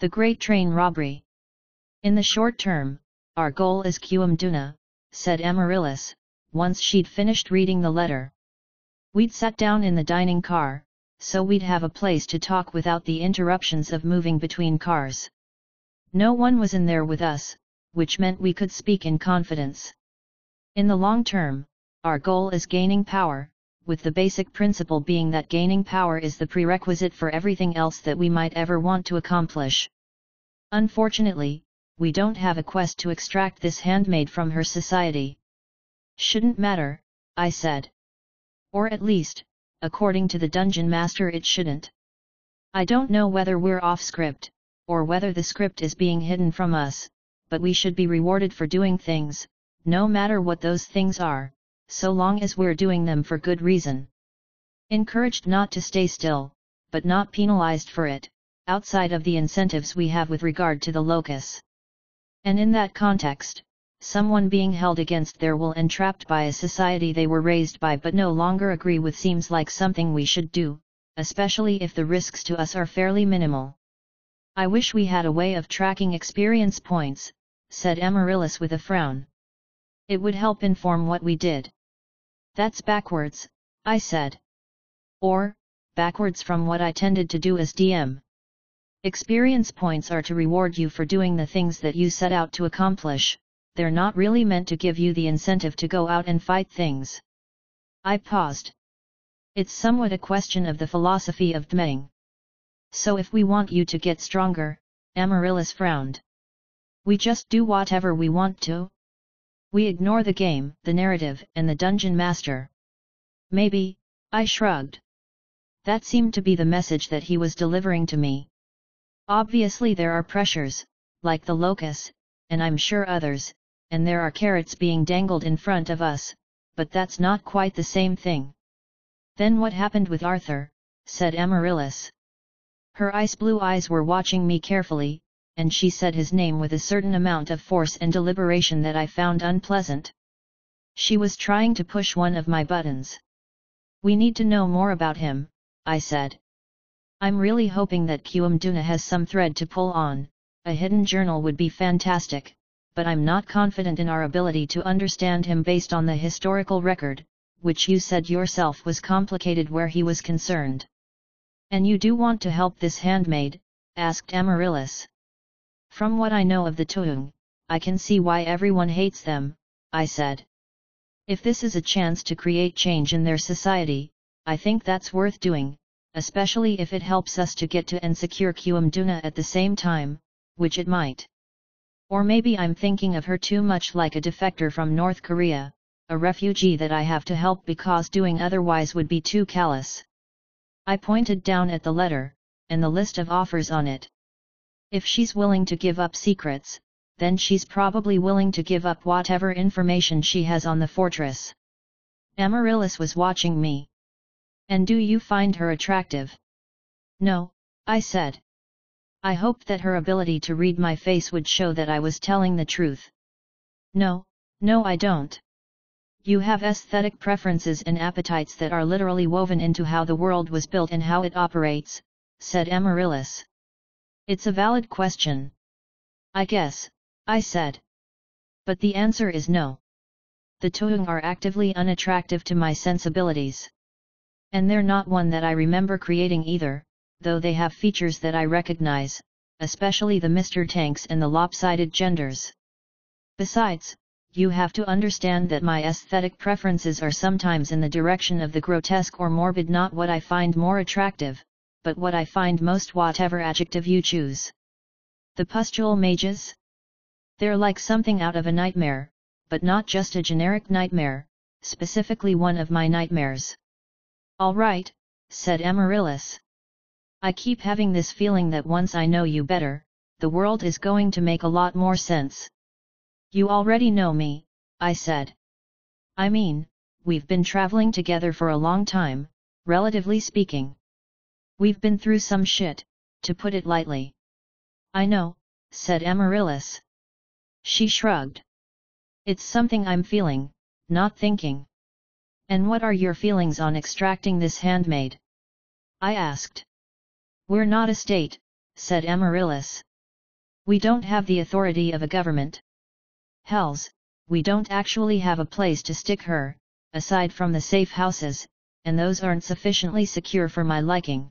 The Great Train Robbery. In the short term, our goal is Duna, said Amaryllis, once she'd finished reading the letter. We'd sat down in the dining car, so we'd have a place to talk without the interruptions of moving between cars. No one was in there with us, which meant we could speak in confidence. In the long term, our goal is gaining power, with the basic principle being that gaining power is the prerequisite for everything else that we might ever want to accomplish. Unfortunately, we don't have a quest to extract this handmaid from her society. Shouldn't matter, I said. Or at least, according to the dungeon master it shouldn't. I don't know whether we're off script, or whether the script is being hidden from us, but we should be rewarded for doing things, no matter what those things are, so long as we're doing them for good reason. Encouraged not to stay still, but not penalized for it, outside of the incentives we have with regard to the locus. And in that context, someone being held against their will and trapped by a society they were raised by but no longer agree with seems like something we should do, especially if the risks to us are fairly minimal. I wish we had a way of tracking experience points, said Amaryllis with a frown. It would help inform what we did. That's backwards, I said. Or, backwards from what I tended to do as DM. Experience points are to reward you for doing the things that you set out to accomplish, they're not really meant to give you the incentive to go out and fight things. I paused. It's somewhat a question of the philosophy of DMing. So if we want you to get stronger, Amaryllis frowned. We just do whatever we want to? We ignore the game, the narrative, and the dungeon master. Maybe, I shrugged. That seemed to be the message that he was delivering to me. Obviously there are pressures, like the locus, and I'm sure others, and there are carrots being dangled in front of us, but that's not quite the same thing. Then what happened with Arthur, said Amaryllis. Her ice blue eyes were watching me carefully, and she said his name with a certain amount of force and deliberation that I found unpleasant. She was trying to push one of my buttons. We need to know more about him, I said. I'm really hoping that Duna has some thread to pull on, a hidden journal would be fantastic, but I'm not confident in our ability to understand him based on the historical record, which you said yourself was complicated where he was concerned. And you do want to help this handmaid? asked Amaryllis. From what I know of the Tuung, I can see why everyone hates them, I said. If this is a chance to create change in their society, I think that's worth doing, especially if it helps us to get to and secure Duna at the same time, which it might. Or maybe I'm thinking of her too much like a defector from North Korea, a refugee that I have to help because doing otherwise would be too callous. I pointed down at the letter, and the list of offers on it. If she's willing to give up secrets, then she's probably willing to give up whatever information she has on the fortress. Amaryllis was watching me. And do you find her attractive? No, I said. I hoped that her ability to read my face would show that I was telling the truth. No, no I don't. You have aesthetic preferences and appetites that are literally woven into how the world was built and how it operates, said Amaryllis. It's a valid question. I guess, I said. But the answer is no. The Tuung are actively unattractive to my sensibilities. And they're not one that I remember creating either, though they have features that I recognize, especially the Mr. Tanks and the lopsided genders. Besides, you have to understand that my aesthetic preferences are sometimes in the direction of the grotesque or morbid not what I find more attractive, but what I find most whatever adjective you choose. The pustule mages? They're like something out of a nightmare, but not just a generic nightmare, specifically one of my nightmares. Alright, said Amaryllis. I keep having this feeling that once I know you better, the world is going to make a lot more sense. You already know me, I said. I mean, we've been traveling together for a long time, relatively speaking. We've been through some shit, to put it lightly. I know, said Amaryllis. She shrugged. It's something I'm feeling, not thinking. And what are your feelings on extracting this handmaid? I asked. We're not a state, said Amaryllis. We don't have the authority of a government. Hells, we don't actually have a place to stick her, aside from the safe houses, and those aren't sufficiently secure for my liking.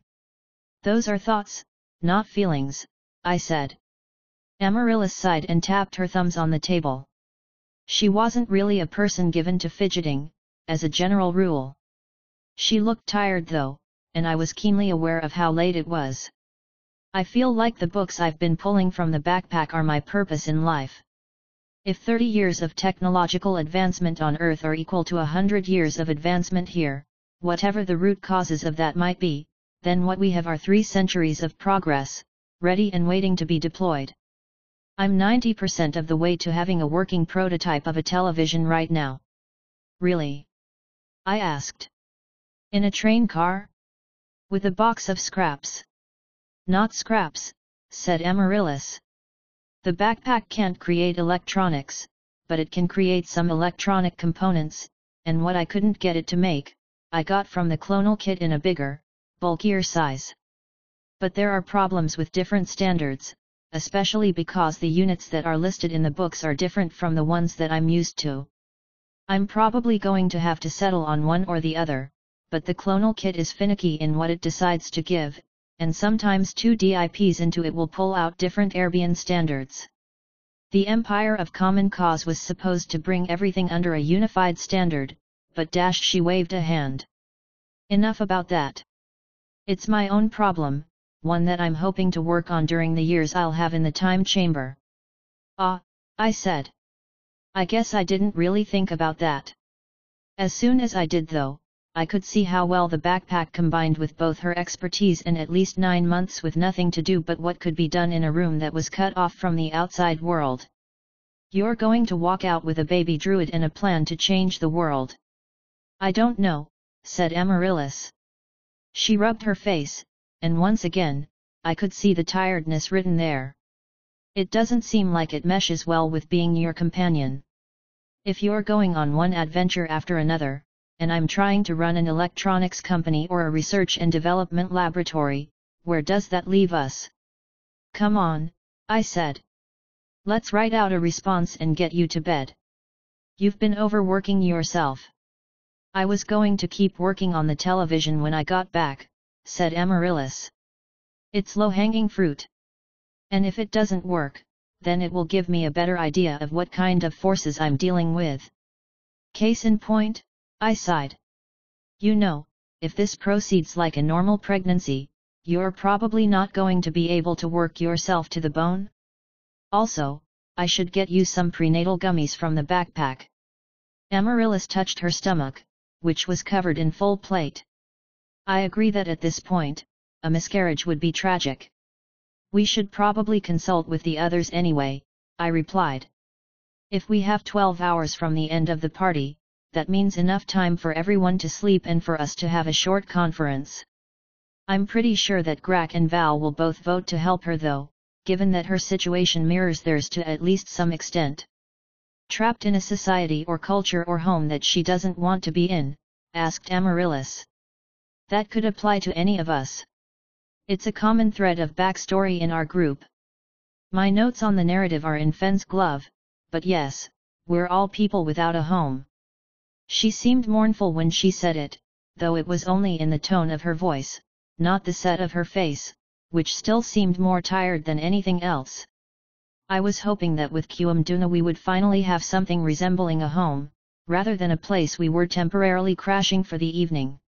Those are thoughts, not feelings, I said. Amaryllis sighed and tapped her thumbs on the table. She wasn't really a person given to fidgeting, as a general rule. She looked tired though, and I was keenly aware of how late it was. I feel like the books I've been pulling from the backpack are my purpose in life. If 30 years of technological advancement on Earth are equal to a hundred years of advancement here, whatever the root causes of that might be, then what we have are three centuries of progress, ready and waiting to be deployed. I'm 90% of the way to having a working prototype of a television right now. Really? I asked. In a train car? With a box of scraps. Not scraps, said Amaryllis. The backpack can't create electronics, but it can create some electronic components, and what I couldn't get it to make, I got from the clonal kit in a bigger, bulkier size. But there are problems with different standards, especially because the units that are listed in the books are different from the ones that I'm used to. I'm probably going to have to settle on one or the other, but the clonal kit is finicky in what it decides to give, and sometimes two DIPs into it will pull out different Aerbian standards. The Empire of Common Cause was supposed to bring everything under a unified standard, but dash she waved a hand. Enough about that. It's my own problem, one that I'm hoping to work on during the years I'll have in the time chamber. Ah, I said. I guess I didn't really think about that. As soon as I did though, I could see how well the backpack combined with both her expertise and at least nine months with nothing to do but what could be done in a room that was cut off from the outside world. You're going to walk out with a baby druid and a plan to change the world. I don't know, said Amaryllis. She rubbed her face, and once again, I could see the tiredness written there. It doesn't seem like it meshes well with being your companion. If you're going on one adventure after another, and I'm trying to run an electronics company or a research and development laboratory, where does that leave us? Come on, I said. Let's write out a response and get you to bed. You've been overworking yourself. I was going to keep working on the television when I got back, said Amaryllis. It's low-hanging fruit. And if it doesn't work, then it will give me a better idea of what kind of forces I'm dealing with. Case in point, I sighed. You know, if this proceeds like a normal pregnancy, you're probably not going to be able to work yourself to the bone? Also, I should get you some prenatal gummies from the backpack. Amaryllis touched her stomach, which was covered in full plate. I agree that at this point, a miscarriage would be tragic. We should probably consult with the others anyway, I replied. If we have 12 hours from the end of the party, that means enough time for everyone to sleep and for us to have a short conference. I'm pretty sure that Grak and Val will both vote to help her though, given that her situation mirrors theirs to at least some extent. Trapped in a society or culture or home that she doesn't want to be in, asked Amaryllis. That could apply to any of us. It's a common thread of backstory in our group. My notes on the narrative are in Fenn's glove, but yes, we're all people without a home. She seemed mournful when she said it, though it was only in the tone of her voice, not the set of her face, which still seemed more tired than anything else. I was hoping that with QM Duna we would finally have something resembling a home, rather than a place we were temporarily crashing for the evening.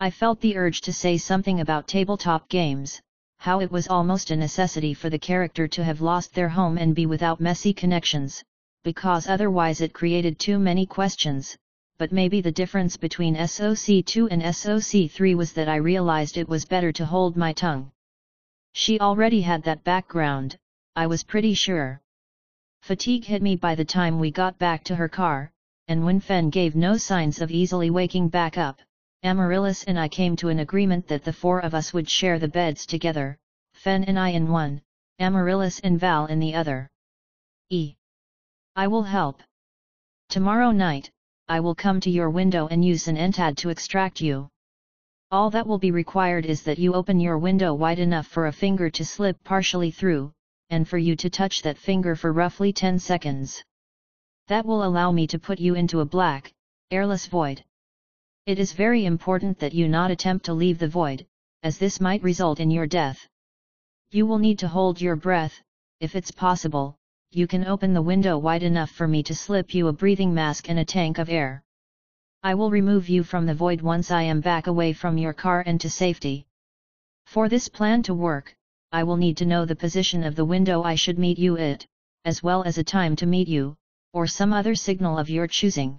I felt the urge to say something about tabletop games, how it was almost a necessity for the character to have lost their home and be without messy connections, because otherwise it created too many questions, but maybe the difference between SOC2 and SOC3 was that I realized it was better to hold my tongue. She already had that background, I was pretty sure. Fatigue hit me by the time we got back to her car, and when Fenn gave no signs of easily waking back up, Amaryllis and I came to an agreement that the four of us would share the beds together, Fenn and I in one, Amaryllis and Val in the other. E. I will help. Tomorrow night, I will come to your window and use an entad to extract you. All that will be required is that you open your window wide enough for a finger to slip partially through, and for you to touch that finger for roughly 10 seconds. That will allow me to put you into a black, airless void. It is very important that you not attempt to leave the void, as this might result in your death. You will need to hold your breath, if it's possible, you can open the window wide enough for me to slip you a breathing mask and a tank of air. I will remove you from the void once I am back away from your car and to safety. For this plan to work, I will need to know the position of the window I should meet you at, as well as a time to meet you, or some other signal of your choosing.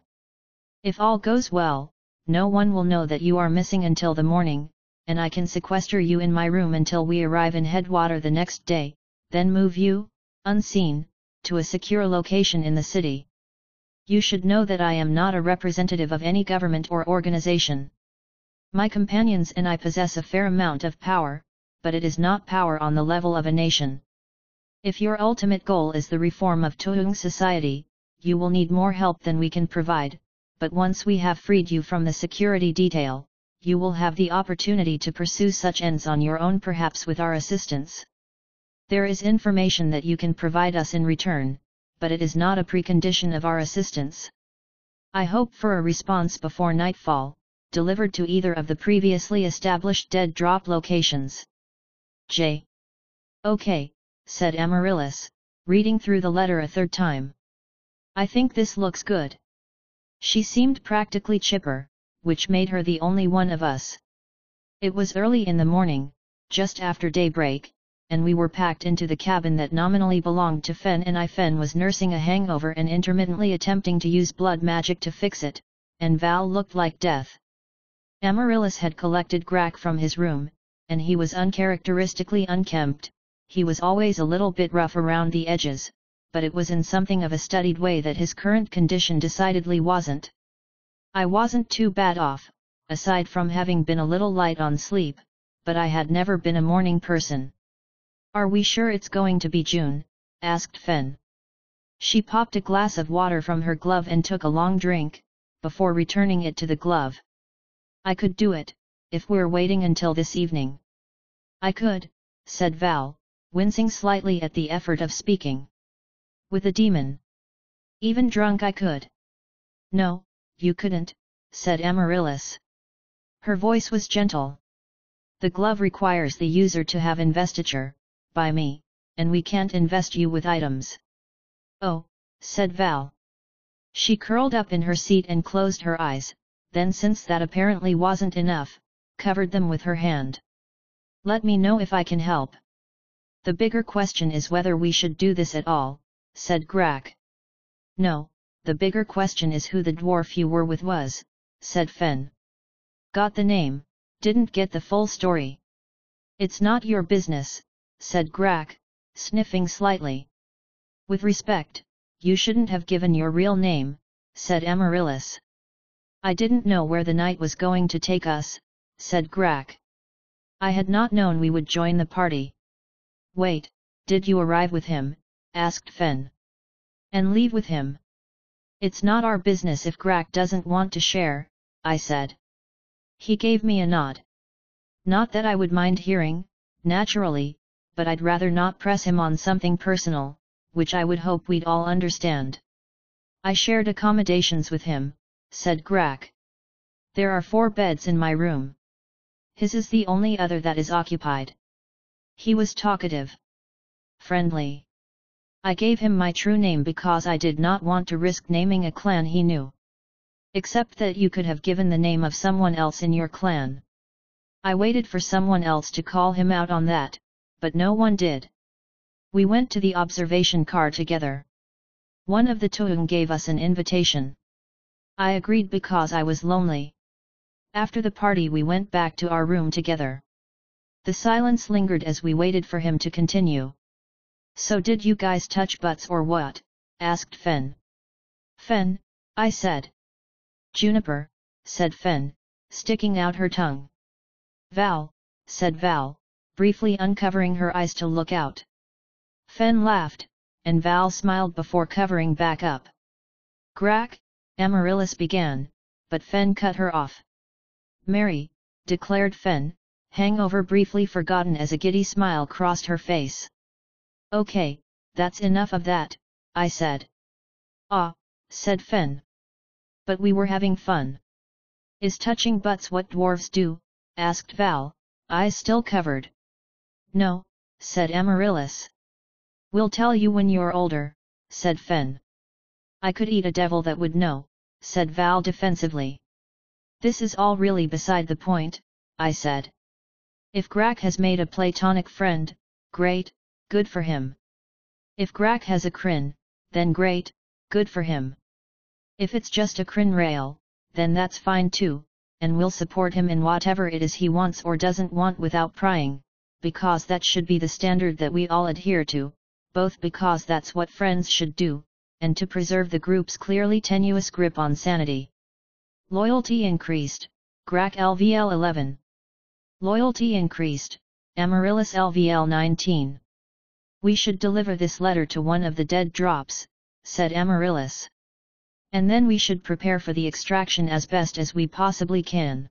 If all goes well, no one will know that you are missing until the morning, and I can sequester you in my room until we arrive in Headwater the next day, then move you, unseen, to a secure location in the city. You should know that I am not a representative of any government or organization. My companions and I possess a fair amount of power, but it is not power on the level of a nation. If your ultimate goal is the reform of Tuung society, you will need more help than we can provide, but once we have freed you from the security detail, you will have the opportunity to pursue such ends on your own perhaps with our assistance. There is information that you can provide us in return, but it is not a precondition of our assistance. I hope for a response before nightfall, delivered to either of the previously established dead drop locations. J. Okay, said Amaryllis, reading through the letter a third time. I think this looks good. She seemed practically chipper, which made her the only one of us. It was early in the morning, just after daybreak, and we were packed into the cabin that nominally belonged to Fenn and I. Fenn was nursing a hangover and intermittently attempting to use blood magic to fix it, and Val looked like death. Amaryllis had collected Grak from his room, and he was uncharacteristically unkempt, he was always a little bit rough around the edges, but it was in something of a studied way that his current condition decidedly wasn't. I wasn't too bad off, aside from having been a little light on sleep, but I had never been a morning person. Are we sure it's going to be June? asked Fenn. She popped a glass of water from her glove and took a long drink, before returning it to the glove. I could do it, if we're waiting until this evening. I could, said Val, wincing slightly at the effort of speaking. With a demon. Even drunk I could. No, you couldn't, said Amaryllis. Her voice was gentle. The glove requires the user to have investiture, by me, and we can't invest you with items. Oh, said Val. She curled up in her seat and closed her eyes, then since that apparently wasn't enough, covered them with her hand. Let me know if I can help. The bigger question is whether we should do this at all, said Grak. No, the bigger question is who the dwarf you were with was, said Fenn. Got the name, didn't get the full story. It's not your business, said Grak, sniffing slightly. With respect, you shouldn't have given your real name, said Amaryllis. I didn't know where the night was going to take us, said Grak. I had not known we would join the party. Wait, did you arrive with him? asked Fenn. And leave with him? It's not our business if Grak doesn't want to share, I said. He gave me a nod. Not that I would mind hearing, naturally, but I'd rather not press him on something personal, which I would hope we'd all understand. I shared accommodations with him, said Grak. There are four beds in my room. His is the only other that is occupied. He was talkative. Friendly. I gave him my true name because I did not want to risk naming a clan he knew. Except that you could have given the name of someone else in your clan. I waited for someone else to call him out on that, but no one did. We went to the observation car together. One of the Tuung gave us an invitation. I agreed because I was lonely. After the party we went back to our room together. The silence lingered as we waited for him to continue. So did you guys touch butts or what? asked Fenn. Fenn, I said. Juniper, said Fenn, sticking out her tongue. Val, said Val, briefly uncovering her eyes to look out. Fenn laughed, and Val smiled before covering back up. Grak, Amaryllis began, but Fenn cut her off. Mary, declared Fenn, hangover briefly forgotten as a giddy smile crossed her face. Okay, that's enough of that, I said. Ah, said Fenn. But we were having fun. Is touching butts what dwarves do? asked Val, eyes still covered. No, said Amaryllis. We'll tell you when you're older, said Fenn. I could eat a devil that would know, said Val defensively. This is all really beside the point, I said. If Grak has made a platonic friend, great, good for him. If Grak has a Kryn, then great, good for him. If it's just a Kryn rail, then that's fine too, and we'll support him in whatever it is he wants or doesn't want without prying, because that should be the standard that we all adhere to, both because that's what friends should do, and to preserve the group's clearly tenuous grip on sanity. Loyalty increased, Grak LVL 11. Loyalty increased, Amaryllis LVL 19. We should deliver this letter to one of the dead drops, said Amaryllis. And then we should prepare for the extraction as best as we possibly can.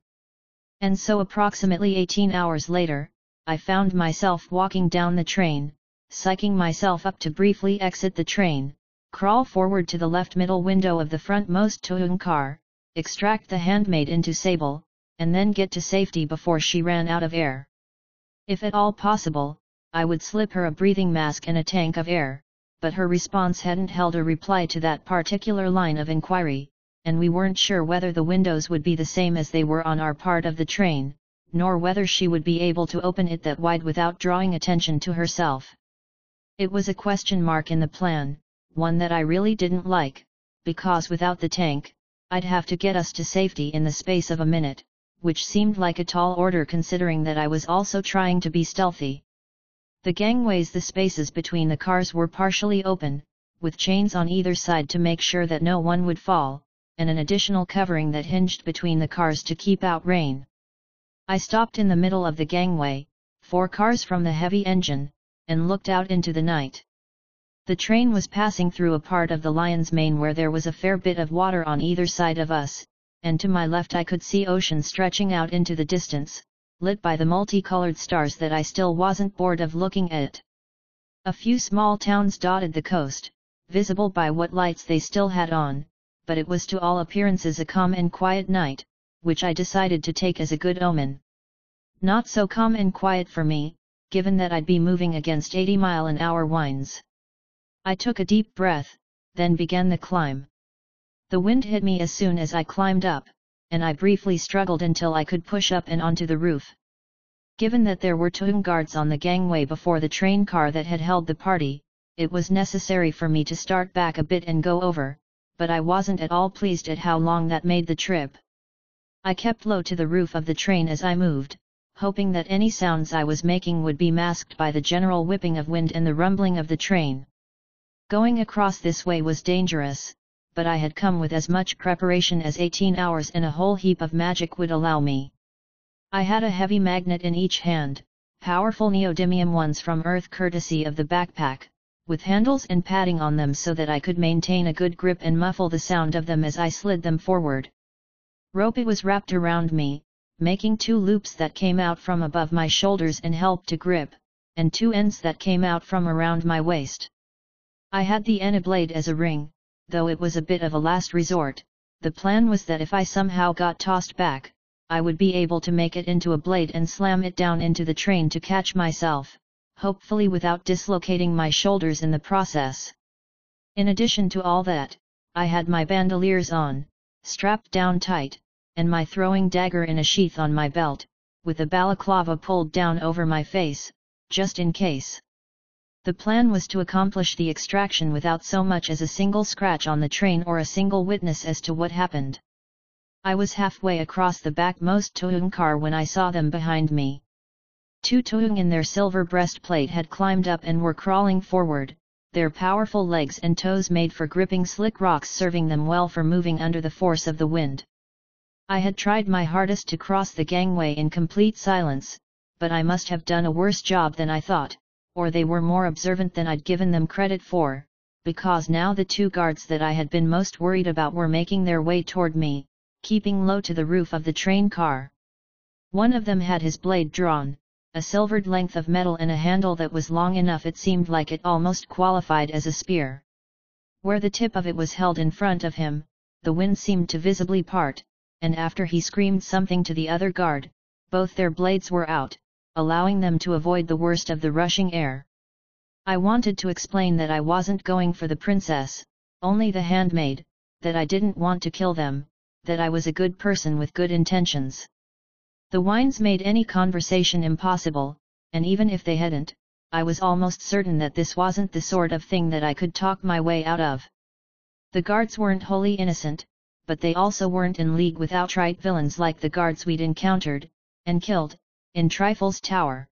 And so approximately 18 hours later, I found myself walking down the train, psyching myself up to briefly exit the train, crawl forward to the left middle window of the frontmost Tuung car, extract the handmaid into Sable, and then get to safety before she ran out of air. If at all possible, I would slip her a breathing mask and a tank of air, but her response hadn't held a reply to that particular line of inquiry, and we weren't sure whether the windows would be the same as they were on our part of the train, nor whether she would be able to open it that wide without drawing attention to herself. It was a question mark in the plan, one that I really didn't like, because without the tank, I'd have to get us to safety in the space of a minute, which seemed like a tall order considering that I was also trying to be stealthy. The gangways the spaces between the cars were partially open, with chains on either side to make sure that no one would fall, and an additional covering that hinged between the cars to keep out rain. I stopped in the middle of the gangway, four cars from the heavy engine, and looked out into the night. The train was passing through a part of the Lion's Mane where there was a fair bit of water on either side of us, and to my left I could see ocean stretching out into the distance, lit by the multicolored stars that I still wasn't bored of looking at. A few small towns dotted the coast, visible by what lights they still had on, but it was to all appearances a calm and quiet night, which I decided to take as a good omen. Not so calm and quiet for me, given that I'd be moving against 80 mile an hour winds. I took a deep breath, then began the climb. The wind hit me as soon as I climbed up, and I briefly struggled until I could push up and onto the roof. Given that there were two guards on the gangway before the train car that had held the party, it was necessary for me to start back a bit and go over, but I wasn't at all pleased at how long that made the trip. I kept low to the roof of the train as I moved, hoping that any sounds I was making would be masked by the general whipping of wind and the rumbling of the train. Going across this way was dangerous, but I had come with as much preparation as 18 hours and a whole heap of magic would allow me. I had a heavy magnet in each hand, powerful neodymium ones from Earth courtesy of the backpack, with handles and padding on them so that I could maintain a good grip and muffle the sound of them as I slid them forward. Rope was wrapped around me, making two loops that came out from above my shoulders and helped to grip, and two ends that came out from around my waist. I had the Anyblade as a ring, though it was a bit of a last resort, the plan was that if I somehow got tossed back, I would be able to make it into a blade and slam it down into the train to catch myself, hopefully without dislocating my shoulders in the process. In addition to all that, I had my bandoliers on, strapped down tight, and my throwing dagger in a sheath on my belt, with a balaclava pulled down over my face, just in case. The plan was to accomplish the extraction without so much as a single scratch on the train or a single witness as to what happened. I was halfway across the backmost Tuung car when I saw them behind me. Two Tuung in their silver breastplate had climbed up and were crawling forward, their powerful legs and toes made for gripping slick rocks serving them well for moving under the force of the wind. I had tried my hardest to cross the gangway in complete silence, but I must have done a worse job than I thought or they were more observant than I'd given them credit for, because now the two guards that I had been most worried about were making their way toward me, keeping low to the roof of the train car. One of them had his blade drawn, a silvered length of metal and a handle that was long enough it seemed like it almost qualified as a spear. Where the tip of it was held in front of him, the wind seemed to visibly part, and after he screamed something to the other guard, both their blades were out, allowing them to avoid the worst of the rushing air. I wanted to explain that I wasn't going for the princess, only the handmaid, that I didn't want to kill them, that I was a good person with good intentions. The wines made any conversation impossible, and even if they hadn't, I was almost certain that this wasn't the sort of thing that I could talk my way out of. The guards weren't wholly innocent, but they also weren't in league with outright villains like the guards we'd encountered, and killed, in Trifle's tower.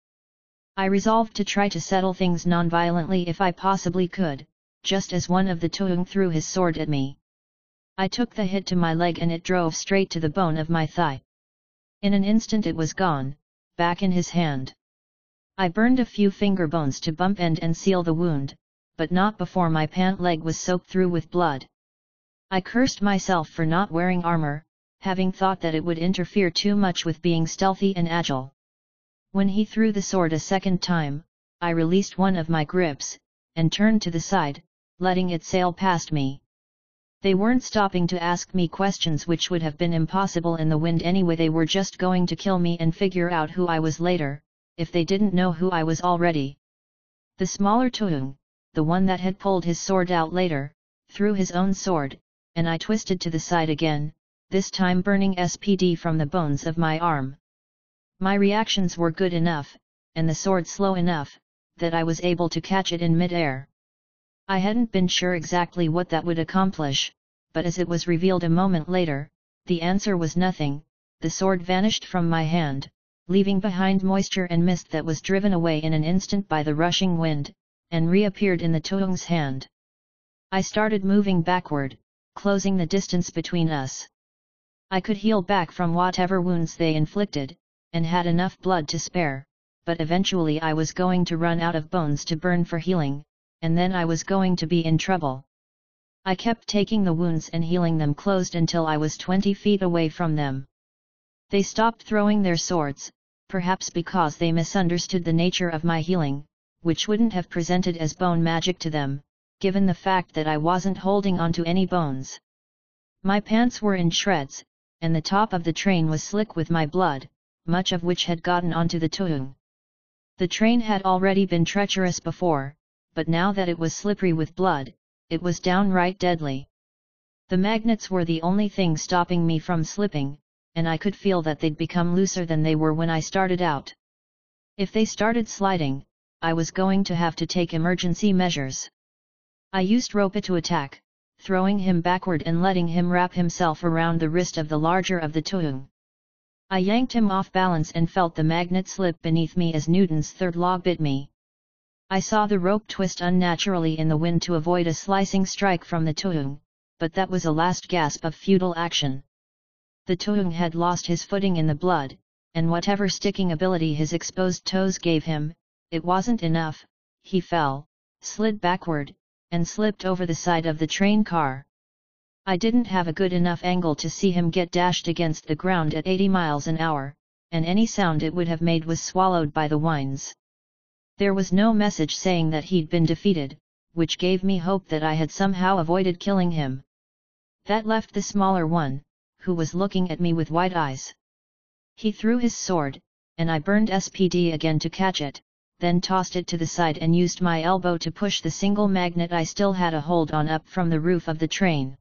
I resolved to try to settle things non-violently if I possibly could, just as one of the Tuung threw his sword at me. I took the hit to my leg and it drove straight to the bone of my thigh. In an instant it was gone, back in his hand. I burned a few finger bones to bump end and seal the wound, but not before my pant leg was soaked through with blood. I cursed myself for not wearing armor, having thought that it would interfere too much with being stealthy and agile. When he threw the sword a second time, I released one of my grips, and turned to the side, letting it sail past me. They weren't stopping to ask me questions which would have been impossible in the wind anyway they were just going to kill me and figure out who I was later, if they didn't know who I was already. The smaller Tuung, the one that had pulled his sword out later, threw his own sword, and I twisted to the side again, this time burning SPD from the bones of my arm. My reactions were good enough, and the sword slow enough, that I was able to catch it in mid-air. I hadn't been sure exactly what that would accomplish, but as it was revealed a moment later, the answer was nothing, the sword vanished from my hand, leaving behind moisture and mist that was driven away in an instant by the rushing wind, and reappeared in the Tuung's hand. I started moving backward, closing the distance between us. I could heal back from whatever wounds they inflicted, and had enough blood to spare, but eventually I was going to run out of bones to burn for healing, and then I was going to be in trouble. I kept taking the wounds and healing them closed until I was 20 feet away from them. They stopped throwing their swords, perhaps because they misunderstood the nature of my healing, which wouldn't have presented as bone magic to them, given the fact that I wasn't holding onto any bones. My pants were in shreds, and the top of the train was slick with my blood, much of which had gotten onto the tuung. The train had already been treacherous before, but now that it was slippery with blood, it was downright deadly. The magnets were the only thing stopping me from slipping, and I could feel that they'd become looser than they were when I started out. If they started sliding, I was going to have to take emergency measures. I used Ropey to attack, throwing him backward and letting him wrap himself around the wrist of the larger of the tuung. I yanked him off balance and felt the magnet slip beneath me as Newton's third law bit me. I saw the rope twist unnaturally in the wind to avoid a slicing strike from the Tuung, but that was a last gasp of futile action. The Tuung had lost his footing in the blood, and whatever sticking ability his exposed toes gave him, it wasn't enough, he fell, slid backward, and slipped over the side of the train car. I didn't have a good enough angle to see him get dashed against the ground at 80 miles an hour, and any sound it would have made was swallowed by the wines. There was no message saying that he'd been defeated, which gave me hope that I had somehow avoided killing him. That left the smaller one, who was looking at me with wide eyes. He threw his sword, and I burned SPD again to catch it, then tossed it to the side and used my elbow to push the single magnet I still had a hold on up from the roof of the train.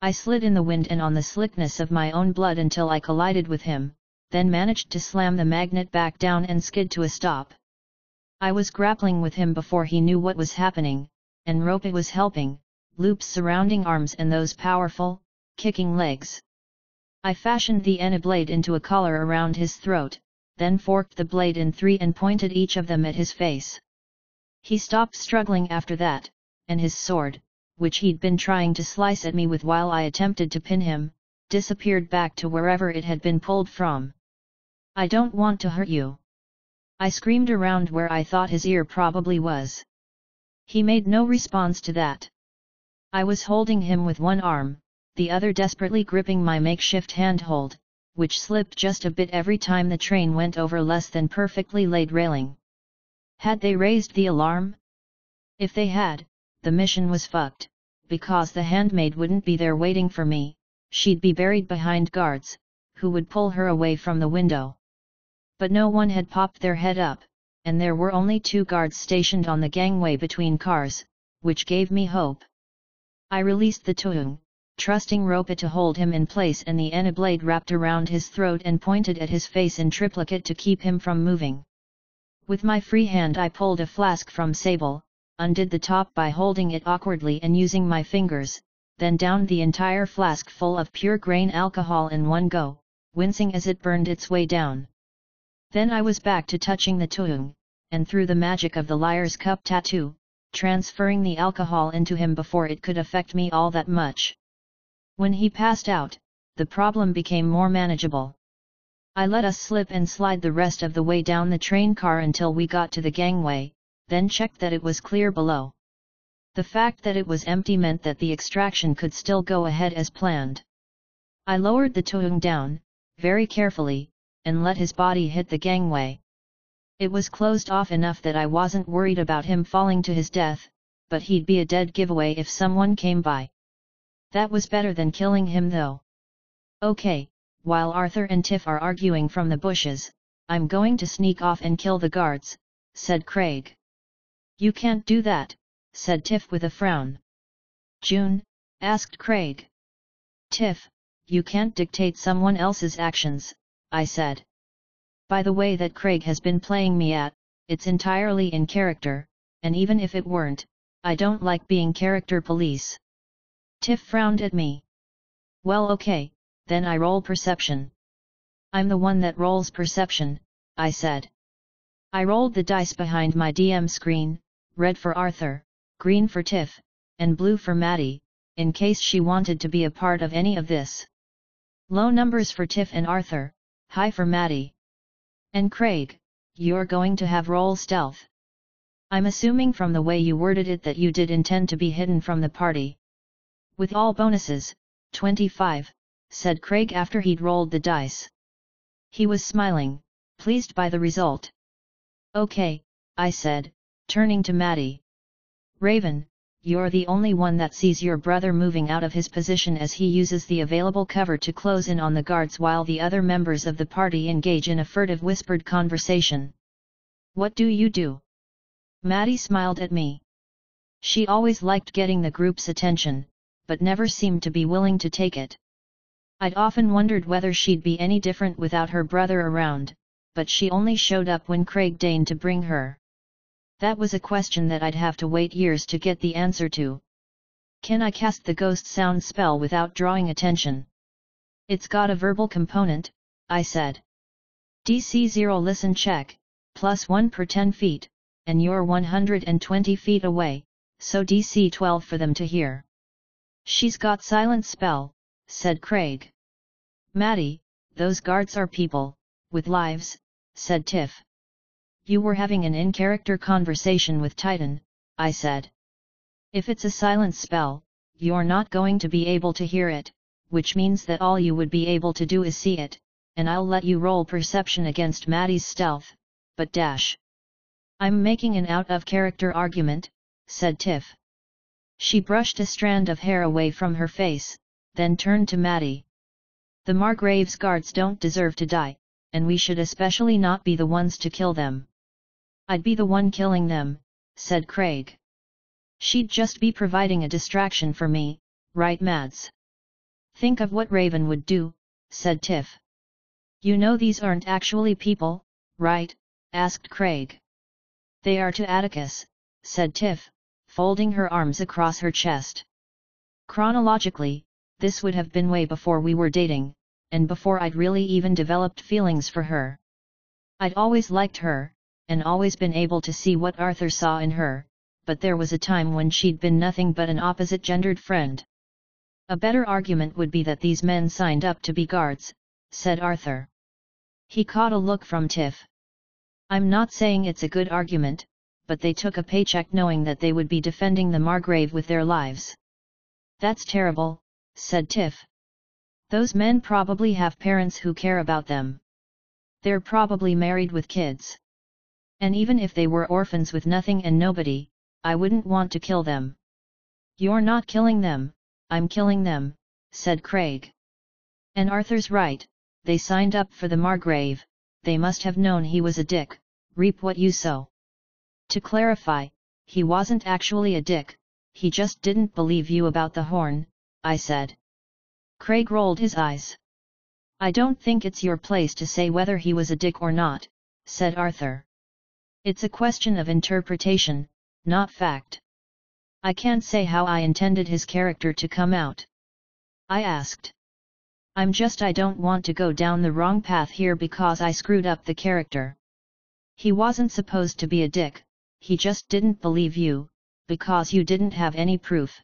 I slid in the wind and on the slickness of my own blood until I collided with him, then managed to slam the magnet back down and skid to a stop. I was grappling with him before he knew what was happening, and Ropey was helping, loops surrounding arms and those powerful, kicking legs. I fashioned the Anyblade into a collar around his throat, then forked the blade in three and pointed each of them at his face. He stopped struggling after that, and his sword, which he'd been trying to slice at me with while I attempted to pin him, disappeared back to wherever it had been pulled from. I don't want to hurt you. I screamed around where I thought his ear probably was. He made no response to that. I was holding him with one arm, the other desperately gripping my makeshift handhold, which slipped just a bit every time the train went over less than perfectly laid railing. Had they raised the alarm? If they had, the mission was fucked, because the handmaid wouldn't be there waiting for me, she'd be buried behind guards, who would pull her away from the window. But no one had popped their head up, and there were only two guards stationed on the gangway between cars, which gave me hope. I released the Tuung, trusting Ropey to hold him in place and the Anyblade wrapped around his throat and pointed at his face in triplicate to keep him from moving. With my free hand I pulled a flask from Sable, undid the top by holding it awkwardly and using my fingers, then downed the entire flask full of pure grain alcohol in one go, wincing as it burned its way down. Then I was back to touching the Tuung, and through the magic of the liar's cup tattoo, transferring the alcohol into him before it could affect me all that much. When he passed out, the problem became more manageable. I let us slip and slide the rest of the way down the train car until we got to the gangway, then checked that it was clear below. The fact that it was empty meant that the extraction could still go ahead as planned. I lowered the Tuung down, very carefully, and let his body hit the gangway. It was closed off enough that I wasn't worried about him falling to his death, but he'd be a dead giveaway if someone came by. That was better than killing him though. Okay, while Arthur and Tiff are arguing from the bushes, I'm going to sneak off and kill the guards, said Craig. You can't do that, said Tiff with a frown. June, asked Craig. Tiff, you can't dictate someone else's actions, I said. By the way that Craig has been playing me at, it's entirely in character, and even if it weren't, I don't like being character police. Tiff frowned at me. Well okay, then I roll perception. I'm the one that rolls perception, I said. I rolled the dice behind my DM screen, red for Arthur, green for Tiff, and blue for Maddie, in case she wanted to be a part of any of this. Low numbers for Tiff and Arthur, high for Maddie. And Craig, you're going to have roll stealth. I'm assuming from the way you worded it that you did intend to be hidden from the party. With all bonuses, 25, said Craig after he'd rolled the dice. He was smiling, pleased by the result. Okay, I said, turning to Maddie. Raven, you're the only one that sees your brother moving out of his position as he uses the available cover to close in on the guards while the other members of the party engage in a furtive whispered conversation. What do you do? Maddie smiled at me. She always liked getting the group's attention, but never seemed to be willing to take it. I'd often wondered whether she'd be any different without her brother around, but she only showed up when Craig deigned to bring her. That was a question that I'd have to wait years to get the answer to. Can I cast the ghost sound spell without drawing attention? It's got a verbal component, I said. DC 0 listen check, plus 1 per 10 feet, and you're 120 feet away, so DC 12 for them to hear. She's got silent spell, said Craig. Maddie, those guards are people, with lives, said Tiff. You were having an in-character conversation with Titan, I said. If it's a silent spell, you're not going to be able to hear it, which means that all you would be able to do is see it, and I'll let you roll perception against Maddie's stealth, but dash. I'm making an out-of-character argument, said Tiff. She brushed a strand of hair away from her face, then turned to Maddie. The Margrave's guards don't deserve to die, and we should especially not be the ones to kill them. I'd be the one killing them, said Craig. She'd just be providing a distraction for me, right Mads? Think of what Raven would do, said Tiff. You know these aren't actually people, right? asked Craig. They are to Atticus, said Tiff, folding her arms across her chest. Chronologically, this would have been way before we were dating, and before I'd really even developed feelings for her. I'd always liked her, and always been able to see what Arthur saw in her, but there was a time when she'd been nothing but an opposite-gendered friend. A better argument would be that these men signed up to be guards, said Arthur. He caught a look from Tiff. I'm not saying it's a good argument, but they took a paycheck knowing that they would be defending the Margrave with their lives. That's terrible, said Tiff. Those men probably have parents who care about them. They're probably married with kids. And even if they were orphans with nothing and nobody, I wouldn't want to kill them. You're not killing them, I'm killing them, said Craig. And Arthur's right, they signed up for the Margrave, they must have known he was a dick, reap what you sow. To clarify, he wasn't actually a dick, he just didn't believe you about the horn, I said. Craig rolled his eyes. I don't think it's your place to say whether he was a dick or not, said Arthur. It's a question of interpretation, not fact. I can't say how I intended his character to come out. I asked. I'm just I don't want to go down the wrong path here because I screwed up the character. He wasn't supposed to be a dick, he just didn't believe you, because you didn't have any proof.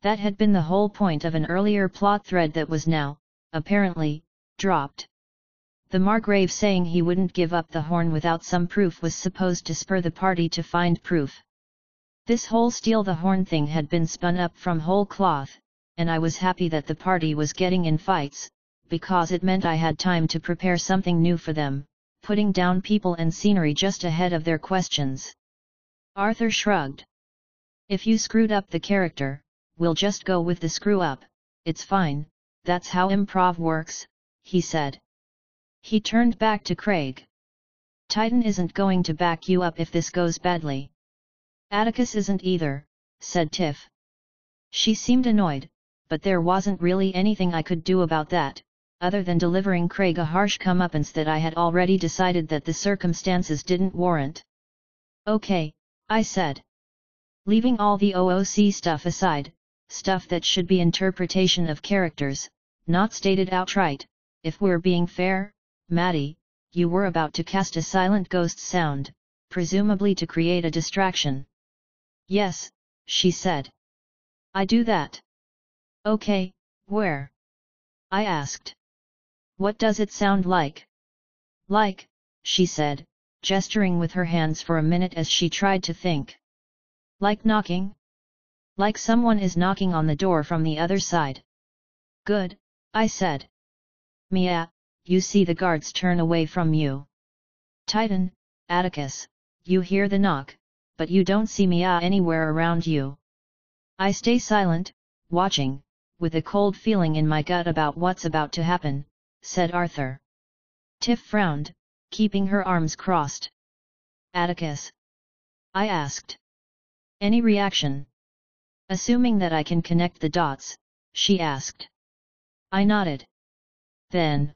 That had been the whole point of an earlier plot thread that was now, apparently, dropped. The Margrave saying he wouldn't give up the horn without some proof was supposed to spur the party to find proof. This whole steal the horn thing had been spun up from whole cloth, and I was happy that the party was getting in fights, because it meant I had time to prepare something new for them, putting down people and scenery just ahead of their questions. Arthur shrugged. If you screwed up the character, we'll just go with the screw up, it's fine, that's how improv works, he said. He turned back to Craig. Titan isn't going to back you up if this goes badly. Atticus isn't either, said Tiff. She seemed annoyed, but there wasn't really anything I could do about that, other than delivering Craig a harsh comeuppance that I had already decided that the circumstances didn't warrant. Okay, I said. Leaving all the OOC stuff aside, stuff that should be interpretation of characters, not stated outright, if we're being fair, Maddie, you were about to cast a silent ghost sound, presumably to create a distraction. Yes, she said. I do that. Okay, where? I asked. What does it sound like? Like, she said, gesturing with her hands for a minute as she tried to think. Like knocking? Like someone is knocking on the door from the other side. Good, I said. Mia, you see the guards turn away from you. Titan, Atticus, you hear the knock, but you don't see Mia anywhere around you. I stay silent, watching with a cold feeling in my gut about what's about to happen, said Arthur. Tiff frowned, keeping her arms crossed. Atticus? I asked. Any reaction? Assuming that I can connect the dots, she asked. I nodded. Then.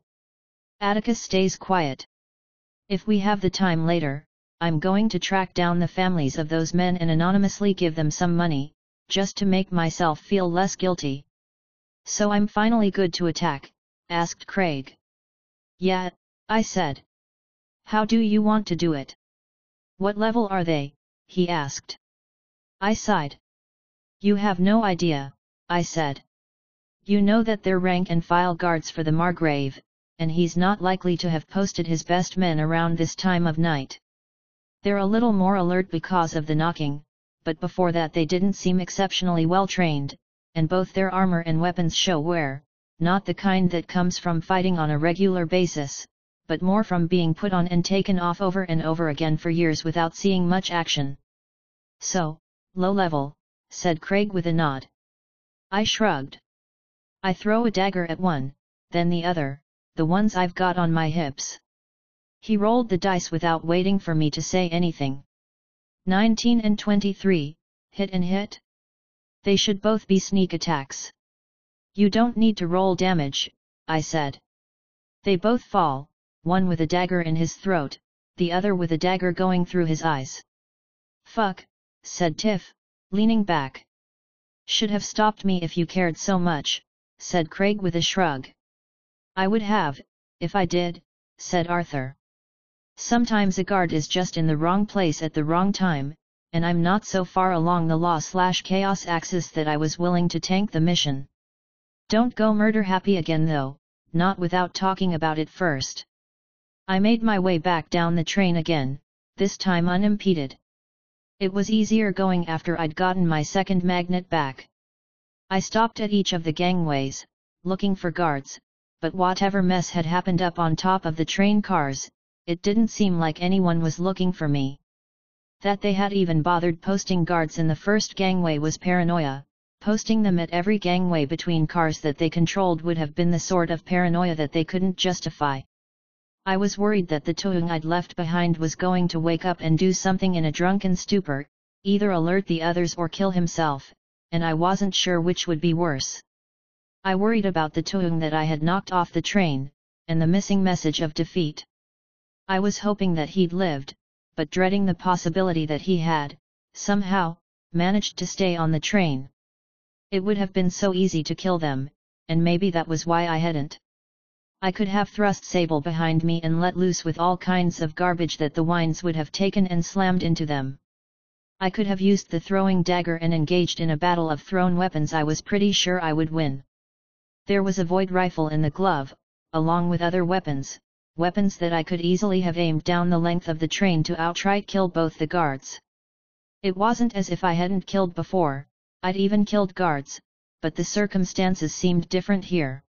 Atticus stays quiet. If we have the time later, I'm going to track down the families of those men and anonymously give them some money, just to make myself feel less guilty. So I'm finally good to attack? asked Craig. Yeah, I said. How do you want to do it? What level are they? he asked. I sighed. You have no idea, I said. You know that they're rank and file guards for the Margrave, and he's not likely to have posted his best men around this time of night. They're a little more alert because of the knocking, but before that they didn't seem exceptionally well trained, and both their armor and weapons show wear, not the kind that comes from fighting on a regular basis, but more from being put on and taken off over and over again for years without seeing much action. So, low level, said Craig with a nod. I shrugged. I throw a dagger at one, then the other, the ones I've got on my hips. He rolled the dice without waiting for me to say anything. 19 and 23, hit and hit? They should both be sneak attacks. You don't need to roll damage, I said. They both fall, one with a dagger in his throat, the other with a dagger going through his eyes. Fuck, said Tiff, leaning back. Should have stopped me if you cared so much, said Craig with a shrug. I would have, if I did, said Arthur. Sometimes a guard is just in the wrong place at the wrong time, and I'm not so far along the law-slash-chaos axis that I was willing to tank the mission. Don't go murder happy again though, not without talking about it first. I made my way back down the train again, this time unimpeded. It was easier going after I'd gotten my second magnet back. I stopped at each of the gangways, looking for guards, but whatever mess had happened up on top of the train cars, it didn't seem like anyone was looking for me. That they had even bothered posting guards in the first gangway was paranoia, posting them at every gangway between cars that they controlled would have been the sort of paranoia that they couldn't justify. I was worried that the Tuung I'd left behind was going to wake up and do something in a drunken stupor, either alert the others or kill himself, and I wasn't sure which would be worse. I worried about the Tuung that I had knocked off the train, and the missing message of defeat. I was hoping that he'd lived, but dreading the possibility that he had, somehow, managed to stay on the train. It would have been so easy to kill them, and maybe that was why I hadn't. I could have thrust Sable behind me and let loose with all kinds of garbage that the wines would have taken and slammed into them. I could have used the throwing dagger and engaged in a battle of thrown weapons I was pretty sure I would win. There was a void rifle in the glove, along with other weapons, weapons that I could easily have aimed down the length of the train to outright kill both the guards. It wasn't as if I hadn't killed before, I'd even killed guards, but the circumstances seemed different here.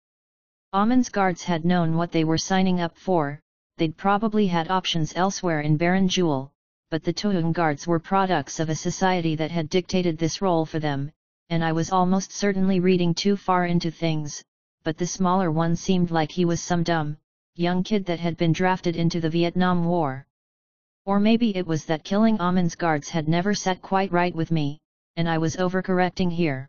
Amon's guards had known what they were signing up for, they'd probably had options elsewhere in Barren Jewel, but the Tuung guards were products of a society that had dictated this role for them, and I was almost certainly reading too far into things, but the smaller one seemed like he was some dumb, young kid that had been drafted into the Vietnam War. Or maybe it was that killing Amon's guards had never sat quite right with me, and I was overcorrecting here.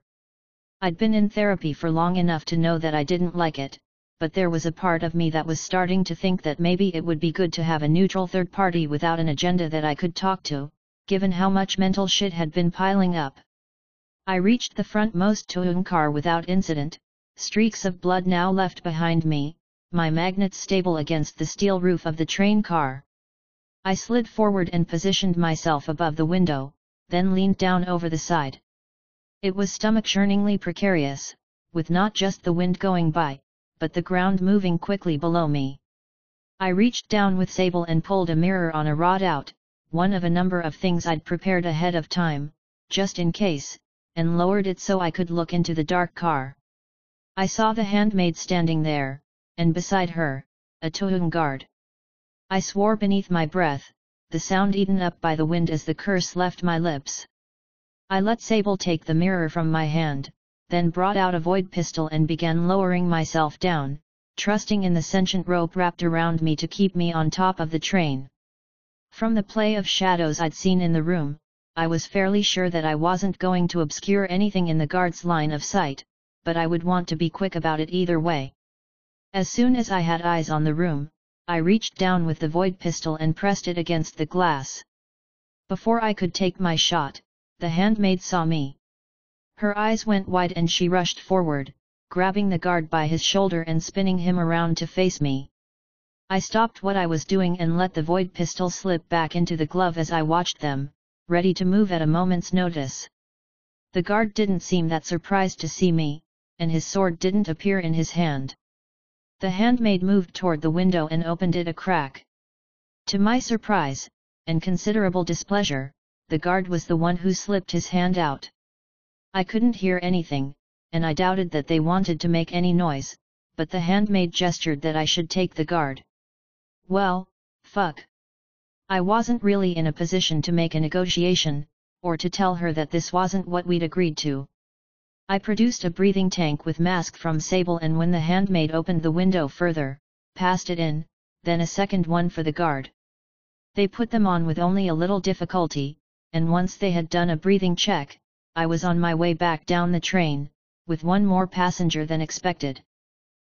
I'd been in therapy for long enough to know that I didn't like it, but there was a part of me that was starting to think that maybe it would be good to have a neutral third party without an agenda that I could talk to, given how much mental shit had been piling up. I reached the frontmost Tuung car without incident, streaks of blood now left behind me, my magnets stable against the steel roof of the train car. I slid forward and positioned myself above the window, then leaned down over the side. It was stomach-churningly precarious, with not just the wind going by, but the ground moving quickly below me. I reached down with Sable and pulled a mirror on a rod out, one of a number of things I'd prepared ahead of time, just in case, and lowered it so I could look into the dark car. I saw the handmaid standing there, and beside her, a Tuung guard. I swore beneath my breath, the sound eaten up by the wind as the curse left my lips. I let Sable take the mirror from my hand, then brought out a void pistol and began lowering myself down, trusting in the sentient rope wrapped around me to keep me on top of the train. From the play of shadows I'd seen in the room, I was fairly sure that I wasn't going to obscure anything in the guard's line of sight, but I would want to be quick about it either way. As soon as I had eyes on the room, I reached down with the void pistol and pressed it against the glass. Before I could take my shot, the handmaid saw me. Her eyes went wide and she rushed forward, grabbing the guard by his shoulder and spinning him around to face me. I stopped what I was doing and let the void pistol slip back into the glove as I watched them, ready to move at a moment's notice. The guard didn't seem that surprised to see me, and his sword didn't appear in his hand. The handmaid moved toward the window and opened it a crack. To my surprise, and considerable displeasure, the guard was the one who slipped his hand out. I couldn't hear anything, and I doubted that they wanted to make any noise, but the handmaid gestured that I should take the guard. Well, fuck. I wasn't really in a position to make a negotiation, or to tell her that this wasn't what we'd agreed to. I produced a breathing tank with mask from Sable and when the handmaid opened the window further, passed it in, then a second one for the guard. They put them on with only a little difficulty, and once they had done a breathing check, I was on my way back down the train, with one more passenger than expected.